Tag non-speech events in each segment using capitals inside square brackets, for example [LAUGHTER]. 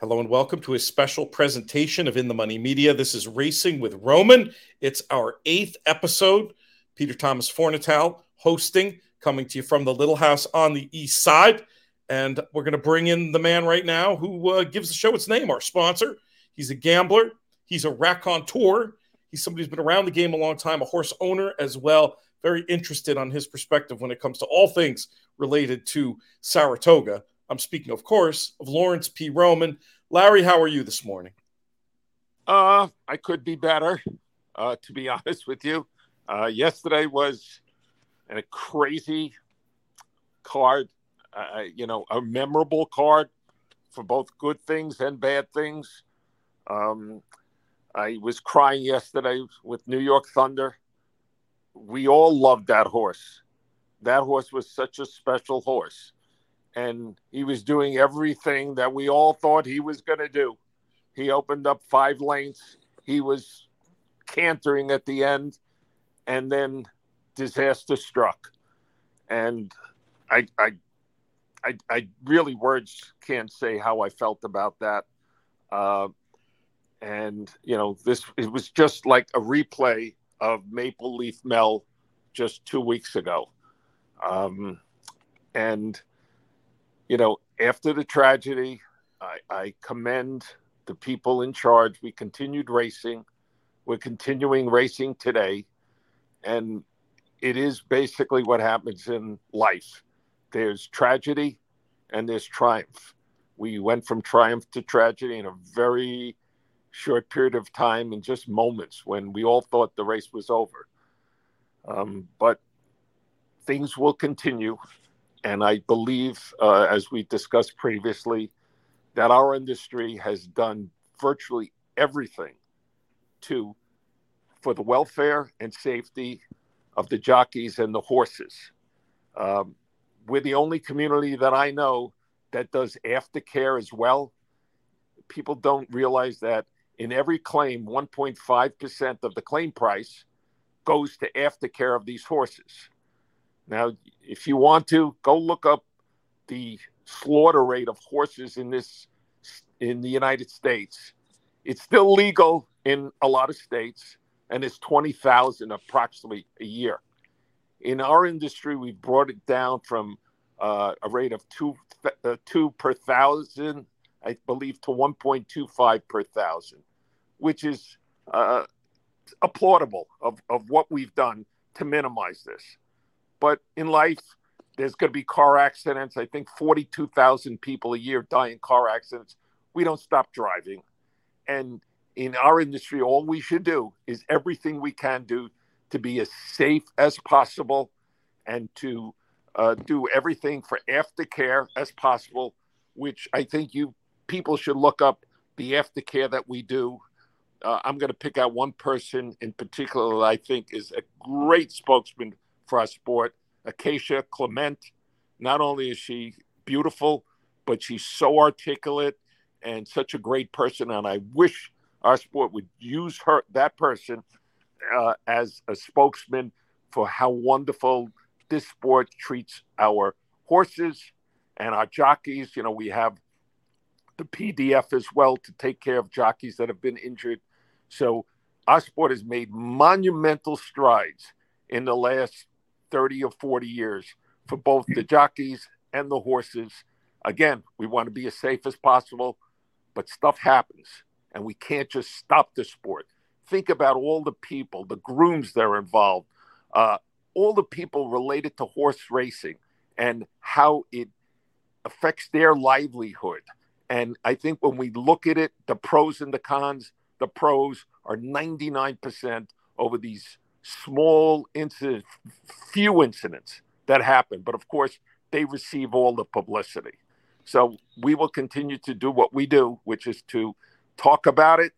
Hello and welcome to a special presentation of In the Money Media. This is Racing with Roman. It's our eighth episode. Peter Thomas Fornatale hosting, coming to you from the Little House on the East Side. And we're going to bring in the man right now who uh, gives the show its name, our sponsor. He's a gambler, he's a raconteur, he's somebody who's been around the game a long time, a horse owner as well. Very interested on his perspective when it comes to all things related to Saratoga. I'm speaking, of course, of Lawrence P. Roman. Larry, how are you this morning? Uh, I could be better, uh, to be [LAUGHS] honest with you. Uh, yesterday was a crazy card, uh, you know, a memorable card for both good things and bad things. Um, I was crying yesterday with New York Thunder. We all loved that horse. That horse was such a special horse and he was doing everything that we all thought he was going to do. He opened up five lanes. He was cantering at the end, and then disaster struck. And I, I, I, I really words can't say how I felt about that. Uh, and you know, this it was just like a replay of Maple Leaf Mel just two weeks ago. Um, and you know, after the tragedy, I, I commend the people in charge. We continued racing. We're continuing racing today. And it is basically what happens in life there's tragedy and there's triumph. We went from triumph to tragedy in a very short period of time in just moments when we all thought the race was over. Um, but things will continue. And I believe, uh, as we discussed previously, that our industry has done virtually everything to for the welfare and safety of the jockeys and the horses. Um, we're the only community that I know that does aftercare as well. People don't realize that in every claim, 1.5% of the claim price goes to aftercare of these horses. Now, if you want to, go look up the slaughter rate of horses in this in the United States. It's still legal in a lot of states, and it's twenty thousand approximately a year. In our industry, we've brought it down from uh, a rate of two uh, two per thousand, I believe, to one point two five per thousand, which is uh, applaudable of, of what we've done to minimize this. But in life, there's going to be car accidents. I think 42,000 people a year die in car accidents. We don't stop driving. And in our industry, all we should do is everything we can do to be as safe as possible and to uh, do everything for aftercare as possible, which I think you people should look up the aftercare that we do. Uh, I'm going to pick out one person in particular that I think is a great spokesman sport. Acacia Clement. Not only is she beautiful, but she's so articulate and such a great person. And I wish our sport would use her, that person, uh, as a spokesman for how wonderful this sport treats our horses and our jockeys. You know, we have the PDF as well to take care of jockeys that have been injured. So our sport has made monumental strides in the last 30 or 40 years for both the jockeys and the horses. Again, we want to be as safe as possible, but stuff happens and we can't just stop the sport. Think about all the people, the grooms that are involved, uh, all the people related to horse racing and how it affects their livelihood. And I think when we look at it, the pros and the cons, the pros are 99% over these small incidents, few incidents that happen. But of course, they receive all the publicity. So we will continue to do what we do, which is to talk about it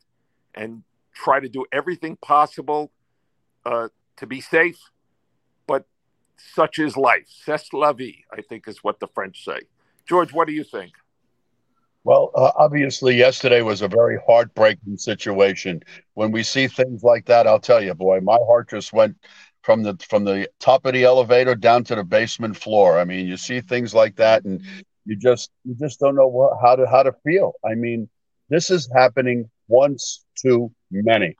and try to do everything possible uh, to be safe. But such is life. C'est la vie, I think is what the French say. George, what do you think? Well, uh, obviously, yesterday was a very heartbreaking situation. When we see things like that, I'll tell you, boy, my heart just went from the from the top of the elevator down to the basement floor. I mean, you see things like that, and you just you just don't know what, how to how to feel. I mean, this is happening once too many.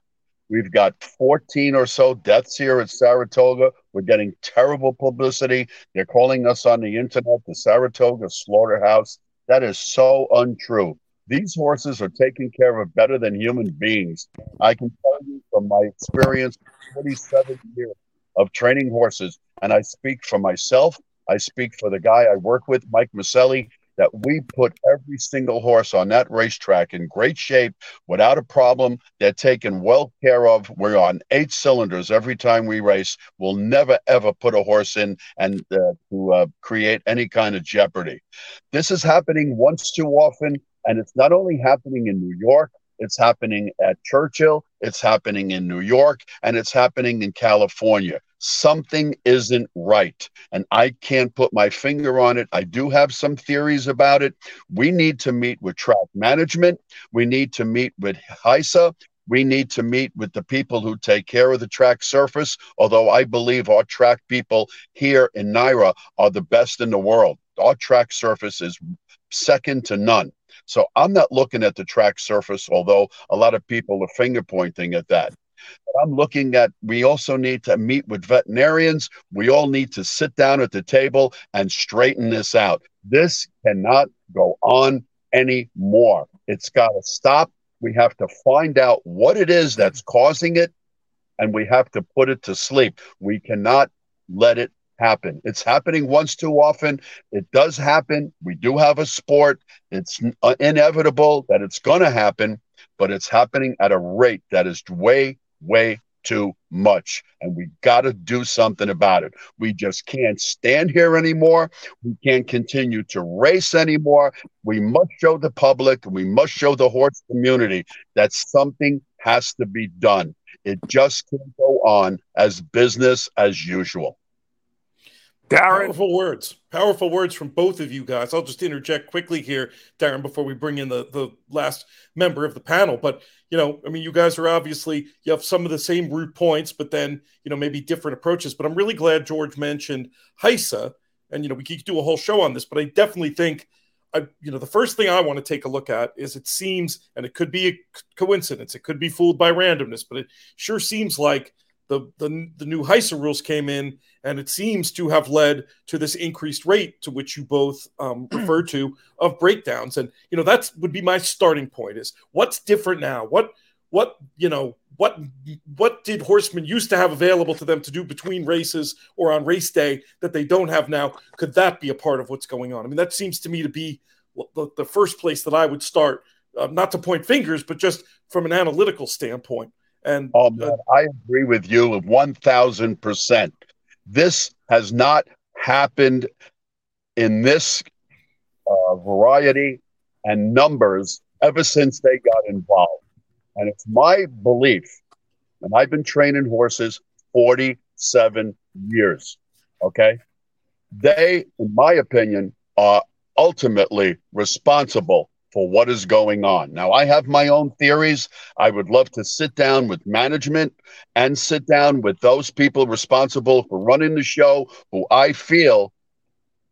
We've got 14 or so deaths here at Saratoga. We're getting terrible publicity. They're calling us on the internet the Saratoga slaughterhouse. That is so untrue. These horses are taken care of better than human beings. I can tell you from my experience, 47 years of training horses, and I speak for myself. I speak for the guy I work with, Mike Maselli, that we put every single horse on that racetrack in great shape without a problem. They're taken well care of. We're on eight cylinders every time we race. We'll never, ever put a horse in and uh, to uh, create any kind of jeopardy. This is happening once too often. And it's not only happening in New York, it's happening at Churchill, it's happening in New York, and it's happening in California. Something isn't right. And I can't put my finger on it. I do have some theories about it. We need to meet with track management. We need to meet with HISA. We need to meet with the people who take care of the track surface, although I believe our track people here in NYRA are the best in the world. Our track surface is second to none. So I'm not looking at the track surface, although a lot of people are finger pointing at that. But I'm looking at we also need to meet with veterinarians. We all need to sit down at the table and straighten this out. This cannot go on anymore. It's got to stop. We have to find out what it is that's causing it and we have to put it to sleep. We cannot let it happen. It's happening once too often. It does happen. We do have a sport. It's uh, inevitable that it's going to happen, but it's happening at a rate that is way, way too much. And we got to do something about it. We just can't stand here anymore. We can't continue to race anymore. We must show the public, we must show the horse community that something has to be done. It just can't go on as business as usual. Darren. Powerful words. Powerful words from both of you guys. I'll just interject quickly here, Darren, before we bring in the, the last member of the panel. But, you know, I mean, you guys are obviously, you have some of the same root points, but then, you know, maybe different approaches. But I'm really glad George mentioned HISA. And, you know, we could do a whole show on this, but I definitely think, I, you know, the first thing I want to take a look at is it seems, and it could be a coincidence, it could be fooled by randomness, but it sure seems like the, the, the new HISA rules came in, and it seems to have led to this increased rate to which you both um, referred to of breakdowns. And you know that would be my starting point: is what's different now? What what you know what what did horsemen used to have available to them to do between races or on race day that they don't have now? Could that be a part of what's going on? I mean, that seems to me to be the, the first place that I would start, uh, not to point fingers, but just from an analytical standpoint. And oh, man, uh, I agree with you one thousand percent. This has not happened in this uh, variety and numbers ever since they got involved. And it's my belief, and I've been training horses 47 years. Okay. They, in my opinion, are ultimately responsible for what is going on. Now, I have my own theories. I would love to sit down with management and sit down with those people responsible for running the show who I feel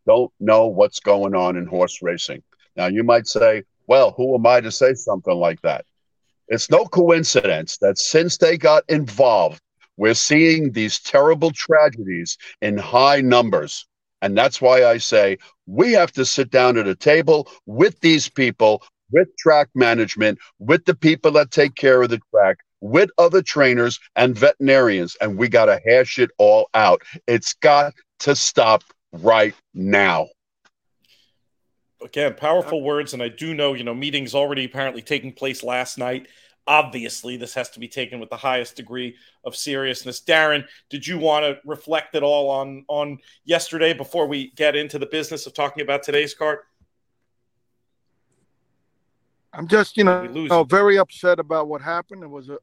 don't know what's going on in horse racing. Now, you might say, well, who am I to say something like that? It's no coincidence that since they got involved, we're seeing these terrible tragedies in high numbers. And that's why I say we have to sit down at a table with these people, with track management, with the people that take care of the track, with other trainers and veterinarians, and we got to hash it all out. It's got to stop right now. Again, powerful words. And I do know, you know, meetings already apparently taking place last night obviously this has to be taken with the highest degree of seriousness. Darren did you want to reflect at all on on yesterday before we get into the business of talking about today's card? I'm just you know, you know very upset about what happened. It was a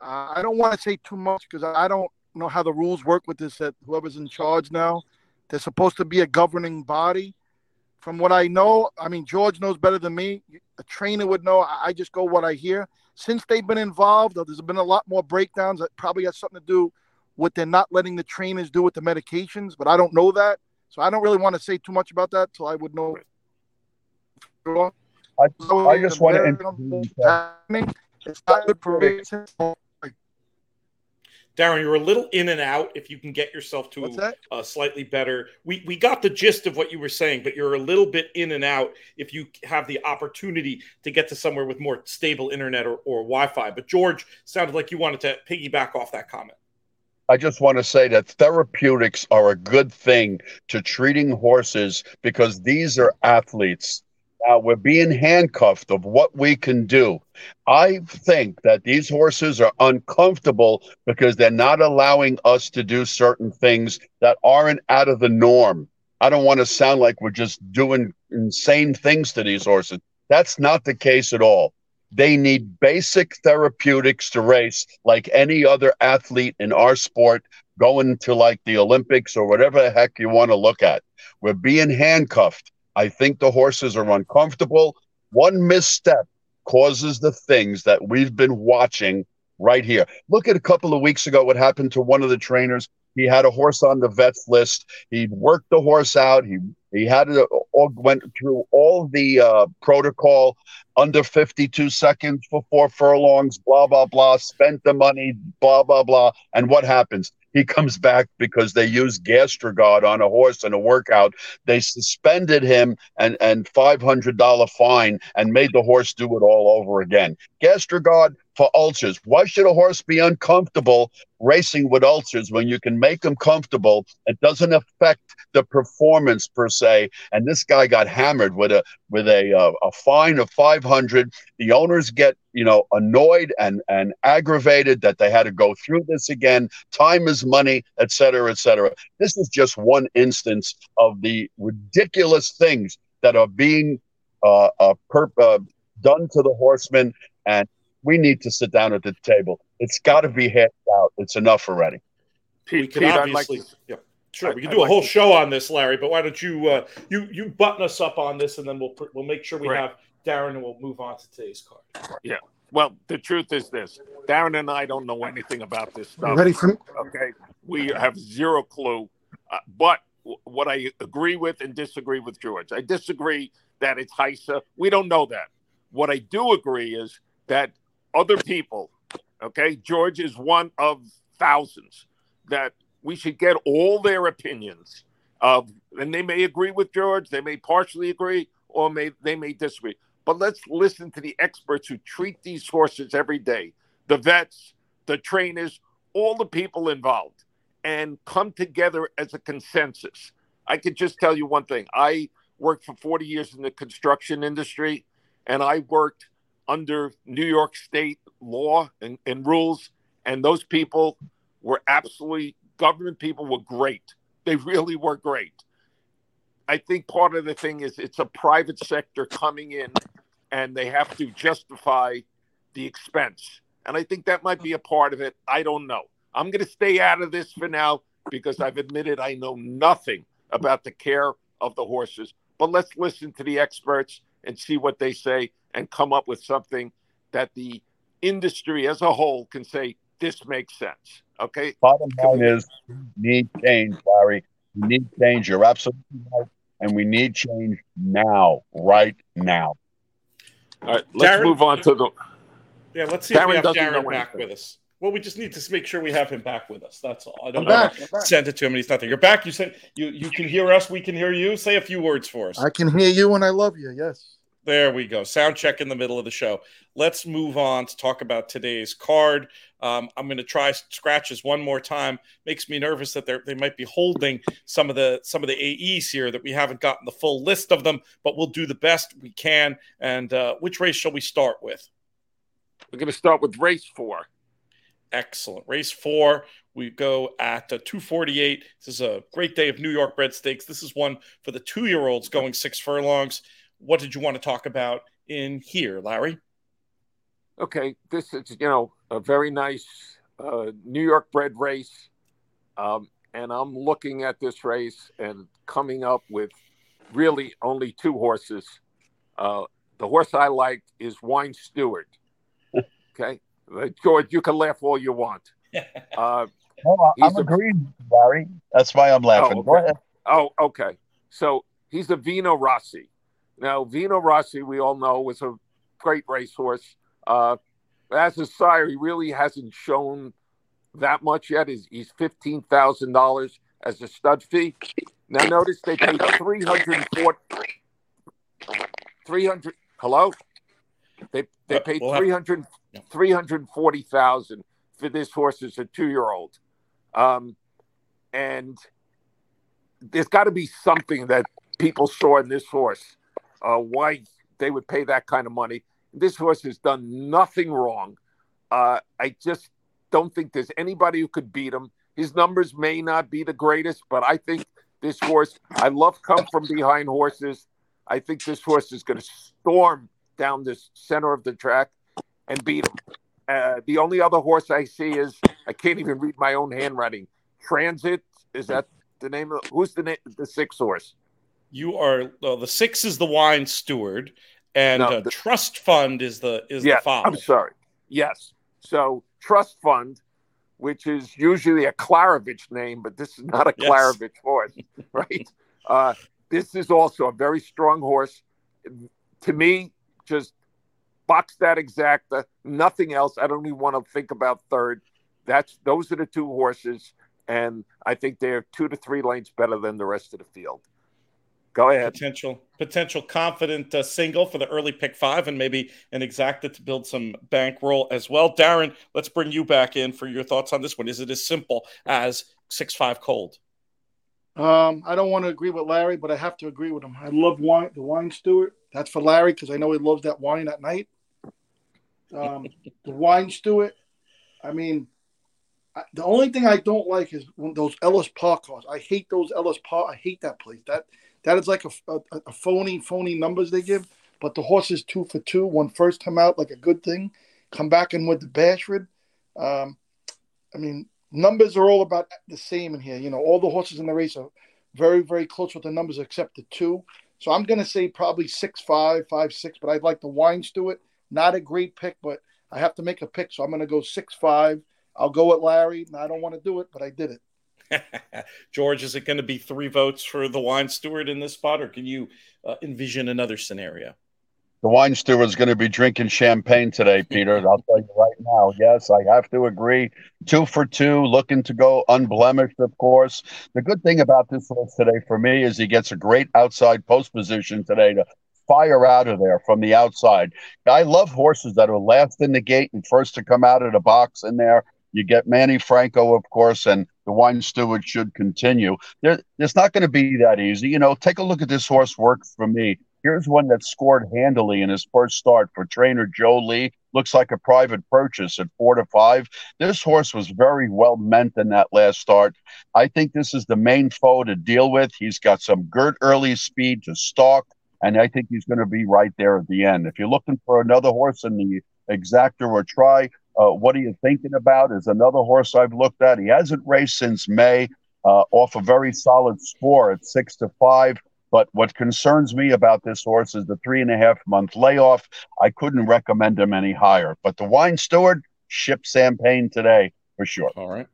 i don't want to say too much because i don't know how the rules work with this that whoever's in charge now they're supposed to be a governing body from what I know, I mean, George knows better than me. A trainer would know. I just go what I hear. Since they've been involved, there's been a lot more breakdowns that probably has something to do with they're not letting the trainers do with the medications, but I don't know that. So I don't really want to say too much about that till I would know. I, I just want to. It's not good for Darren, you're a little in and out. If you can get yourself to a slightly better, we we got the gist of what you were saying, but you're a little bit in and out. If you have the opportunity to get to somewhere with more stable internet or, or Wi-Fi, but George sounded like you wanted to piggyback off that comment. I just want to say that therapeutics are a good thing to treating horses because these are athletes now we're being handcuffed of what we can do. I think that these horses are uncomfortable because they're not allowing us to do certain things that aren't out of the norm. I don't want to sound like we're just doing insane things to these horses. That's not the case at all. They need basic therapeutics to race like any other athlete in our sport going to like the Olympics or whatever the heck you want to look at. We're being handcuffed. I think the horses are uncomfortable. One misstep causes the things that we've been watching right here. Look at a couple of weeks ago what happened to one of the trainers. He had a horse on the vets list. He worked the horse out. He he had it all, went through all the uh, protocol under 52 seconds for four furlongs. Blah blah blah. Spent the money. Blah blah blah. And what happens? He comes back because they used Gastrogard on a horse in a workout. They suspended him and and five hundred dollar fine and made the horse do it all over again. Gastrogard for ulcers. Why should a horse be uncomfortable racing with ulcers when you can make them comfortable? It doesn't affect the performance per se. And this guy got hammered with a with a uh, a fine of five hundred. The owners get you know annoyed and and aggravated that they had to go through this again. Time is money, et cetera, et cetera. This is just one instance of the ridiculous things that are being uh, uh, perp- uh done to the horsemen and we need to sit down at the table. It's got to be hashed out. It's enough already. Pete, we could Pete, obviously, like to, yeah, sure. we can do I'd a whole like show on this, Larry. But why don't you uh, you you button us up on this, and then we'll we'll make sure we right. have Darren, and we'll move on to today's card. Yeah. Well, the truth is this: Darren and I don't know anything about this stuff. Ready for? Okay, we have zero clue. Uh, but what I agree with and disagree with George. I disagree that it's HISA. We don't know that. What I do agree is that other people, okay, George is one of thousands that we should get all their opinions of, and they may agree with George, they may partially agree, or may they may disagree. But let's listen to the experts who treat these horses every day, the vets, the trainers, all the people involved, and come together as a consensus. I could just tell you one thing. I worked for 40 years in the construction industry, and I worked under New York State law and, and rules. And those people were absolutely, government people were great. They really were great. I think part of the thing is it's a private sector coming in and they have to justify the expense. And I think that might be a part of it. I don't know. I'm going to stay out of this for now because I've admitted I know nothing about the care of the horses. But let's listen to the experts and see what they say and come up with something that the industry as a whole can say this makes sense. Okay. Bottom line is need change, Larry. We need change. You're absolutely right. And we need change now, right now. All right, let's Darren, move on to the. Yeah, let's see Darren if we have Darren back with us. Well, we just need to make sure we have him back with us. That's all. I don't I'm know. Back. Send it to him, and he's not there. You're back. You said you you can hear us. We can hear you. Say a few words for us. I can hear you, and I love you. Yes. There we go. Sound check in the middle of the show. Let's move on to talk about today's card. Um, I'm going to try scratches one more time. Makes me nervous that they they might be holding some of the some of the AEs here that we haven't gotten the full list of them, but we'll do the best we can. And uh, which race shall we start with? We're going to start with race four. Excellent. Race four. We go at uh, 248. This is a great day of New York bred stakes. This is one for the two year olds going six furlongs what did you want to talk about in here, Larry? Okay, this is you know a very nice uh, New York bred race, um, and I'm looking at this race and coming up with really only two horses. Uh, the horse I like is Wine Steward. [LAUGHS] Okay, George, you can laugh all you want. [LAUGHS] Uh, Oh, I'm agreeing, Barry. That's why I'm laughing. Oh, Go ahead. Oh, okay. So he's a Vino Rosso. Now, Vino Rosso, we all know, was a great racehorse. Uh, as a sire, he really hasn't shown that much yet. He's, he's fifteen thousand dollars as a stud fee. Now, notice they paid three hundred. Three hundred. Hello. They they paid we'll have- 300 340,000 for this horse as a two year old. Um, and there's got to be something that people saw in this horse, uh, why they would pay that kind of money. This horse has done nothing wrong. Uh, I just don't think there's anybody who could beat him. His numbers may not be the greatest, but I think this horse, I love come from behind horses. I think this horse is going to storm down this center of the track and beat him. Uh, the only other horse I see is I can't even read my own handwriting. Transit is that the name of who's the name the sixth horse? You are well, the six is the wine steward, and No, uh, the- trust fund is the is yeah, the five. I'm sorry. Yes. So trust fund, which is usually a Klaravich name, but this is not a Yes. Klaravich horse, [LAUGHS] right? uh, this is also a very strong horse. To me, just box that exacta, nothing else. I don't even want to think about third. That's those are the two horses, and I think they're two to three lengths better than the rest of the field. Go ahead. potential potential confident uh, single for the early pick five and maybe an exacta to build some bankroll as well. Darren, let's bring you back in for your thoughts on this one. Is it as simple as six five cold? Um, I don't want to agree with Larry, but I have to agree with him. I love wine, the wine steward. That's for Larry because I know he loves that wine at night. Um, [LAUGHS] the wine steward. I mean, I, the only thing I don't like is when those Ellis Park cars. I hate those Ellis Park. I hate that place. That that is like a, a, a phony, phony numbers they give. But the horse is two for two. One first come out, like a good thing. Come back in with the Bashford. Um, I mean, numbers are all about the same in here. You know, all the horses in the race are very, very close with the numbers except the two. So I'm going to say probably six five, five six. But I'd like the wine it. Not a great pick, but I have to make a pick, so I'm going to go six five. I'll go with Larry. And I don't want to do it, but I did it. [LAUGHS] George, is it going to be three votes for the wine steward in this spot, or can you uh, envision another scenario? The wine steward's going to be drinking champagne today, Peter. [LAUGHS] I'll tell you right now. Yes, I have to agree. Two for two, looking to go unblemished, of course. The good thing about this horse today for me is he gets a great outside post position today to fire out of there from the outside. I love horses that are last in the gate and first to come out of the box in there. You get Manny Franco, of course, and the wine steward should continue. There, it's not going to be that easy. You know, take a look at this horse work for me. Here's one that scored handily in his first start for trainer Joe Lee. Looks like a private purchase at four to five. This horse was very well meant in that last start. I think this is the main foe to deal with. He's got some good early speed to stalk, and I think he's going to be right there at the end. If you're looking for another horse in the exacta or try, uh, what are you thinking about? Is another horse I've looked at. He hasn't raced since May, uh, off a very solid score at six to five. But what concerns me about this horse is the three and a half month layoff. I couldn't recommend him any higher. But the wine steward shipped champagne today for sure. All right.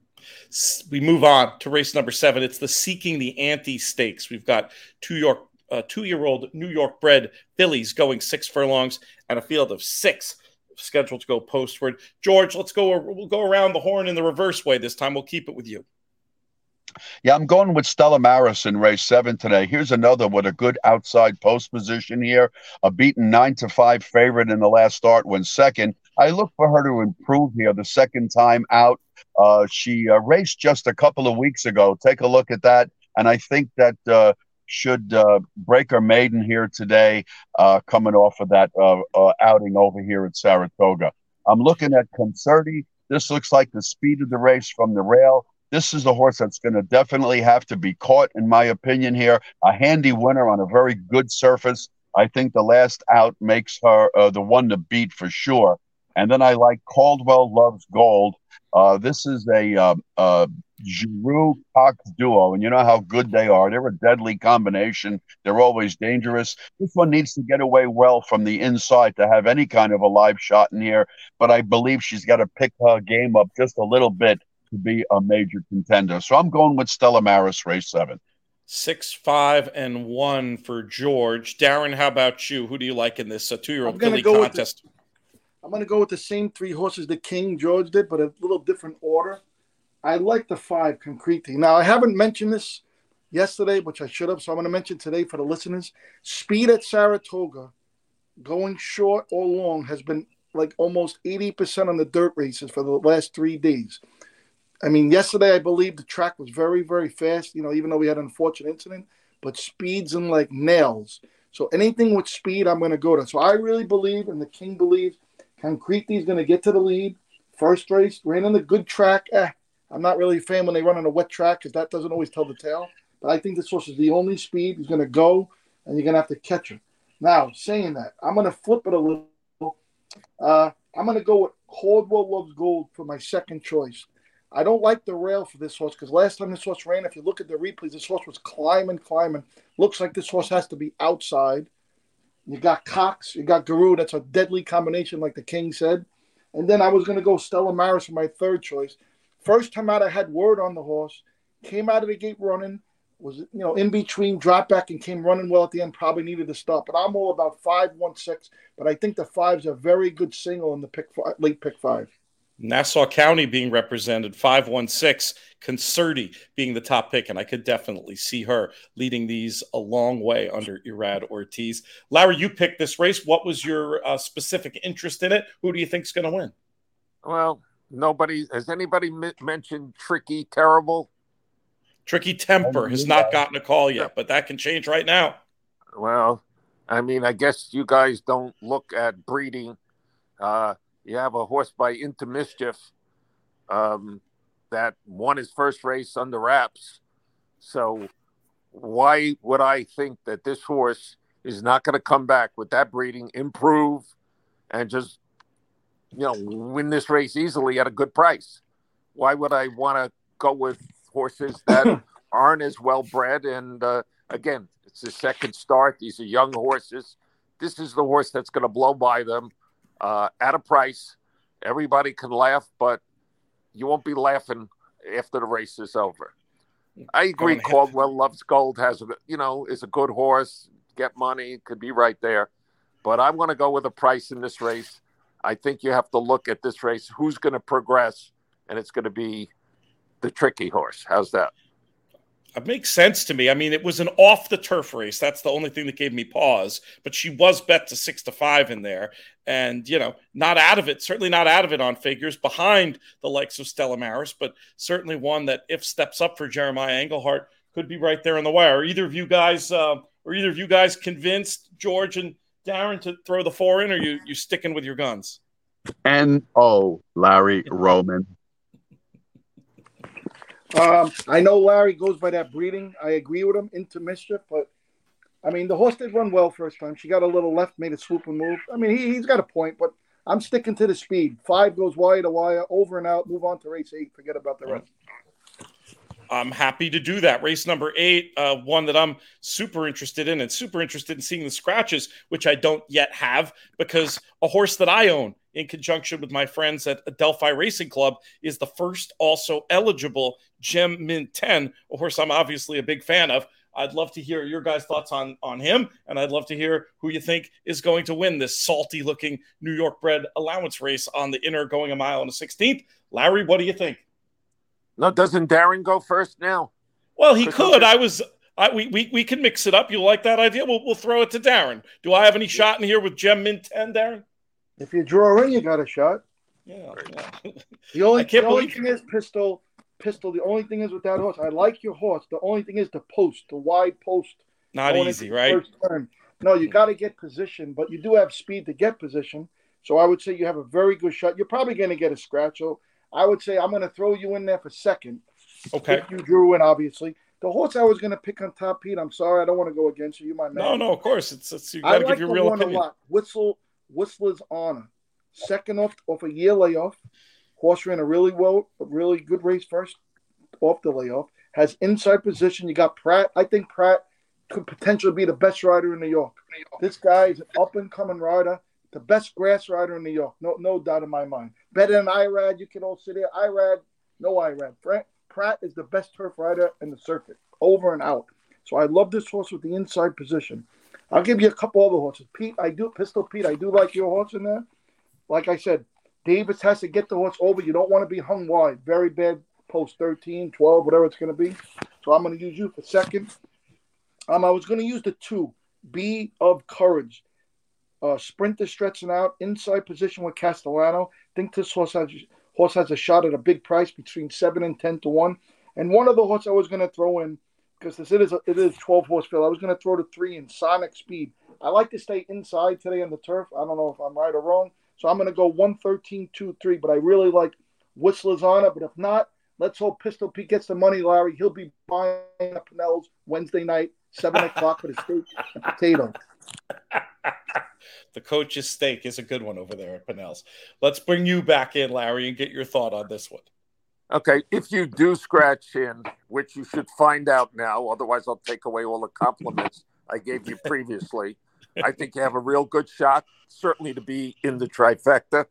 We move on to race number seven. It's the Seeking the Ante Stakes. We've got two York, uh, two-year-old New York bred fillies going six furlongs and a field of six scheduled to go postward. George, let's go. We'll go around the horn in the reverse way this time. We'll keep it with you. Yeah, I'm going with Stella Maris in race seven today. Here's another with a good outside post position here. A beaten nine to five favorite in the last start when second. I look for her to improve here the second time out. Uh, she uh, raced just a couple of weeks ago. Take a look at that. And I think that uh, should uh, break her maiden here today, uh, coming off of that uh, uh, outing over here at Saratoga. I'm looking at Concerti. This looks like the speed of the race from the rail. This is a horse that's going to definitely have to be caught, in my opinion, here. A handy winner on a very good surface. I think the last out makes her uh, the one to beat for sure. And then I like Caldwell Loves Gold. Uh, this is a uh, Geroux Cox duo, and you know how good they are. They're a deadly combination. They're always dangerous. This one needs to get away well from the inside to have any kind of a live shot in here. But I believe she's got to pick her game up just a little bit to be a major contender. So I'm going with Stella Maris, race seven. Six, five, and one for George. Darren, how about you? Who do you like in this uh, two-year-old filly contest? I'm going to go with the same three horses the King George did, but a little different order. I like the five Concrete. Now, I haven't mentioned this yesterday, which I should have, so I'm going to mention today for the listeners. Speed at Saratoga, going short or long, has been like almost 80% on the dirt races for the last three days. I mean, yesterday I believe the track was very, very fast, you know, even though we had an unfortunate incident, but speeds in like nails. So anything with speed, I'm going to go to. So I really believe, and the King believes, Concrete is going to get to the lead. First race, ran on the good track. Eh, I'm not really a fan when they run on a wet track because that doesn't always tell the tale. But I think this horse is the only speed. He's going to go, and you're going to have to catch him. Now, saying that, I'm going to flip it a little. Uh, I'm going to go with Caldwell Loves Gold for my second choice. I don't like the rail for this horse because last time this horse ran, if you look at the replays, this horse was climbing, climbing. Looks like this horse has to be outside. You got Cox, you got Geroux. That's a deadly combination, like the King said. And then I was going to go Stella Maris for my third choice. First time out, I had word on the horse. Came out of the gate running. Was you know in between, drop back and came running well at the end. Probably needed to stop, but I'm all about five one six. But I think the five's a very good single in the pick five, late pick five. Nassau County being represented, 516, Concerti being the top pick, and I could definitely see her leading these a long way under Irad Ortiz. Larry, you picked this race. What was your uh, specific interest in it? Who do you think is going to win? Well, nobody has anybody mentioned Tricky Terrible. Tricky Temper has not gotten a call yet, but that can change right now. Well, I mean, I guess you guys don't look at breeding. Uh, you have a horse by Into Mischief um, that won his first race under wraps. So why would I think that this horse is not going to come back with that breeding, improve, and just you know win this race easily at a good price? Why would I want to go with horses that [CLEARS THROAT] aren't as well bred? And uh, again, it's the second start. These are young horses. This is the horse that's going to blow by them uh, at a price. Everybody can laugh, but you won't be laughing after the race is over. I agree. Caldwell loves gold. Has a you know is a good horse. Get money could be right there, but I'm going to go with a price in this race. I think you have to look at this race. Who's going to progress, and it's going to be the tricky horse. How's that? It makes sense to me. I mean, it was an off the turf race. That's the only thing that gave me pause. But she was bet to six to five in there, and you know, not out of it. Certainly not out of it on figures behind the likes of Stella Maris, but certainly one that if steps up for Jeremiah Englehart could be right there in the wire. Are either of you guys, uh, or either of you guys convinced George and Darren to throw the four in, or you you sticking with your guns? And oh, Larry Roman. Um, I know Larry goes by that breeding. I agree with him into mischief, but I mean the horse did run well first time. She got a little left, made a swoop and move. I mean he, he's got a point, but I'm sticking to the speed. Five goes wire to wire, over and out. Move on to race eight. Forget about the rest. I'm happy to do that. Race number eight, uh, one that I'm super interested in and super interested in seeing the scratches, which I don't yet have because a horse that I own in conjunction with my friends at Delphi Racing Club is the first also eligible Gem Mint 10, a horse I'm obviously a big fan of. I'd love to hear your guys' thoughts on on him, and I'd love to hear who you think is going to win this salty-looking New York bred allowance race on the inner going a mile on the 16th. Larry, what do you think? No, doesn't Darren go first now? Well, he could. I was. I, we, we we can mix it up. You like that idea? We'll we'll throw it to Darren. Do I have any shot in here with Gem Mint Ten, Darren? If you draw in, you got a shot. Yeah. yeah. The only, the only thing is pistol. Pistol. The only thing is with that horse. I like your horse. The only thing is the post, the wide post. Not easy, right? No, you got to get position, but you do have speed to get position. So I would say you have a very good shot. You're probably going to get a scratch. So I would say I'm going to throw you in there for second. Okay. If you drew in, obviously. The horse I was going to pick on top, Pete. I'm sorry, I don't want to go against you. You my man. No, no, of course. It's, it's you got to like give your real opinion. A lot. Whistle, Whistler's honor. Second off off a year layoff. Horse ran a really well, a really good race first off the layoff. Has inside position. You got Pratt. I think Pratt could potentially be the best rider in New York. This guy is an up and coming rider the best grass rider in New York. No, no doubt in my mind. Better than Irad. You can all sit there. Irad, no Irad. Frank Pratt is the best turf rider in the circuit, over and out. So I love this horse with the inside position. I'll give you a couple other horses. Pete, I do Pistol Pete. I do like your horse in there. Like I said, Davis has to get the horse over. You don't want to be hung wide. Very bad post 13, 12, whatever it's going to be. So I'm going to use you for second. Um, I was going to use the two, B of Courage. Uh, sprinter stretching out, inside position with Castellano. Think this horse has horse has a shot at a big price between seven and ten to one. And one of the horse I was going to throw in because this it is a, it is 12 horse field. I was going to throw the three in Sonic Speed. I like to stay inside today on the turf. I don't know if I'm right or wrong, so I'm going to go 113, 2, 3. But I really like Whistler's on it. But if not, let's hope Pistol Pete gets the money, Larry. He'll be buying the Pinnell's Wednesday night, seven o'clock for the steak and potato. [LAUGHS] the coach's steak is a good one over there at Pinnell's. Let's bring you back in, Larry, and get your thought on this one. Okay, if you do scratch in, which you should find out now, otherwise I'll take away all the compliments I gave you previously. I think you have a real good shot, certainly to be in the trifecta,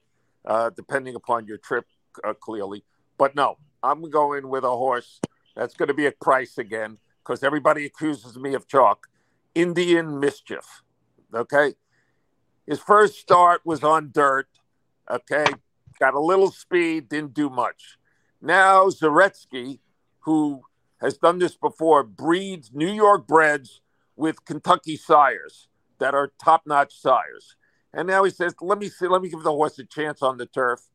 uh, depending upon your trip, uh, clearly. But no, I'm going with a horse that's going to be a price again because everybody accuses me of chalk. Indian Mischief. Okay. His first start was on dirt. Okay. Got a little speed, didn't do much. Now Zaretsky, who has done this before, breeds New York breds with Kentucky sires that are top-notch sires. And now he says, "Let me see. Let me give the horse a chance on the turf."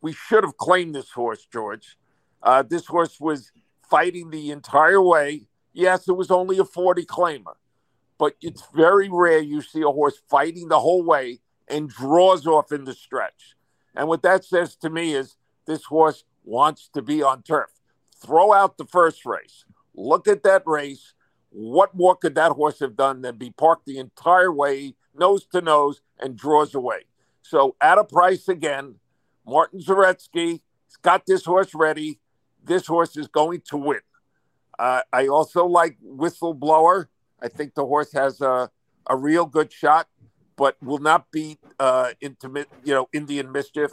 We should have claimed this horse, George. Uh, this horse was fighting the entire way. Yes, it was only a 40 claimer, but it's very rare you see a horse fighting the whole way and draws off in the stretch. And what that says to me is this horse wants to be on turf. Throw out the first race. Look at that race. What more could that horse have done than be parked the entire way, nose to nose, and draws away? So at a price again, Martin Zaretsky has got this horse ready. This horse is going to win. Uh, I also like Whistleblower. I think the horse has a, a real good shot, but will not beat uh, intimate, you know, Indian Mischief.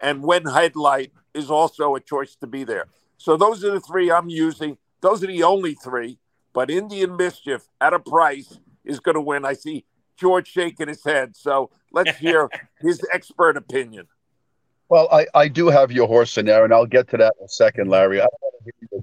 And When Headlight is also a choice to be there. So those are the three I'm using. Those are the only three. But Indian Mischief at a price is going to win. I see George shaking his head. So let's [LAUGHS] hear his expert opinion. Well, I, I do have your horse in there, and I'll get to that in a second, Larry. I don't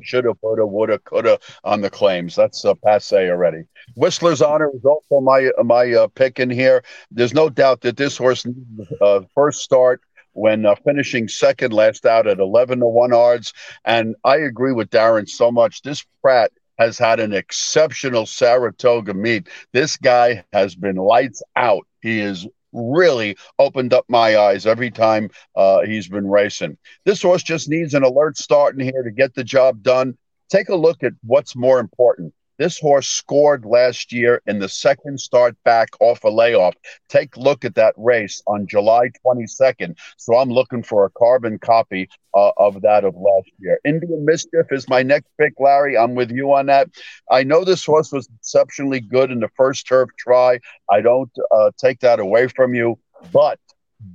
shoulda, woulda, woulda, coulda on the claims. That's uh, passe already. Whistler's Honor is also my my uh, pick in here. There's no doubt that this horse needs uh, first start when uh, finishing second last out at 11 to 1 odds. And I agree with Darren so much. This Pratt has had an exceptional Saratoga meet. This guy has been lights out. He is really opened up my eyes every time uh, he's been racing. This horse just needs an alert start in here to get the job done. Take a look at what's more important this horse scored last year in the second start back off a layoff. Take a look at that race on July 22nd. So I'm looking for a carbon copy uh, of that of last year. Indian Mischief is my next pick, Larry. I'm with you on that. I know this horse was exceptionally good in the first turf try. I don't uh, take that away from you, but,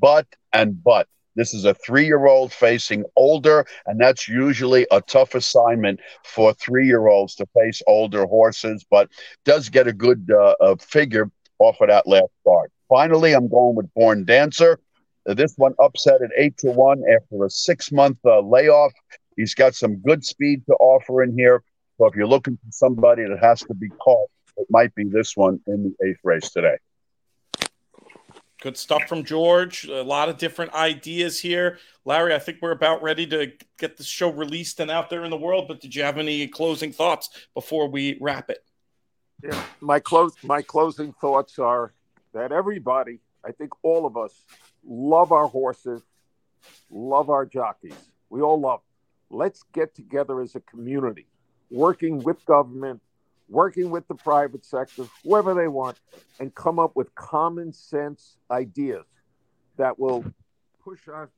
but, and but this is a three year old facing older, and that's usually a tough assignment for three year olds to face older horses, but does get a good uh, uh, figure off of that last start. Finally, I'm going with Born Dancer. This one upset at eight to one after a six month uh, layoff. He's got some good speed to offer in here. So if you're looking for somebody that has to be caught, it might be this one in the eighth race today. Good stuff from George. A lot of different ideas here. Larry, I think we're about ready to get the show released and out there in the world. But did you have any closing thoughts before we wrap it? Yeah, my close my closing thoughts are that everybody, I think all of us, love our horses, love our jockeys. We all love. Them. Let's get together as a community, working with government, working with the private sector, whoever they want, and come up with common sense ideas that will push our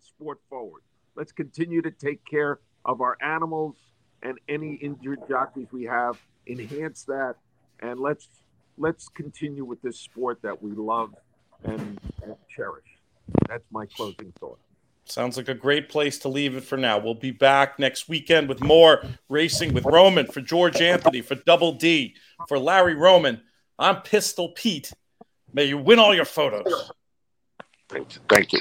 sport forward. Let's continue to take care of our animals and any injured jockeys we have, enhance that, and let's let's continue with this sport that we love and, and cherish. That's my closing thought. Sounds like a great place to leave it for now. We'll be back next weekend with more racing with Roman for George Anthony, for Double D, for Larry Roman. I'm Pistol Pete. May you win all your photos. Thank you. Thank you.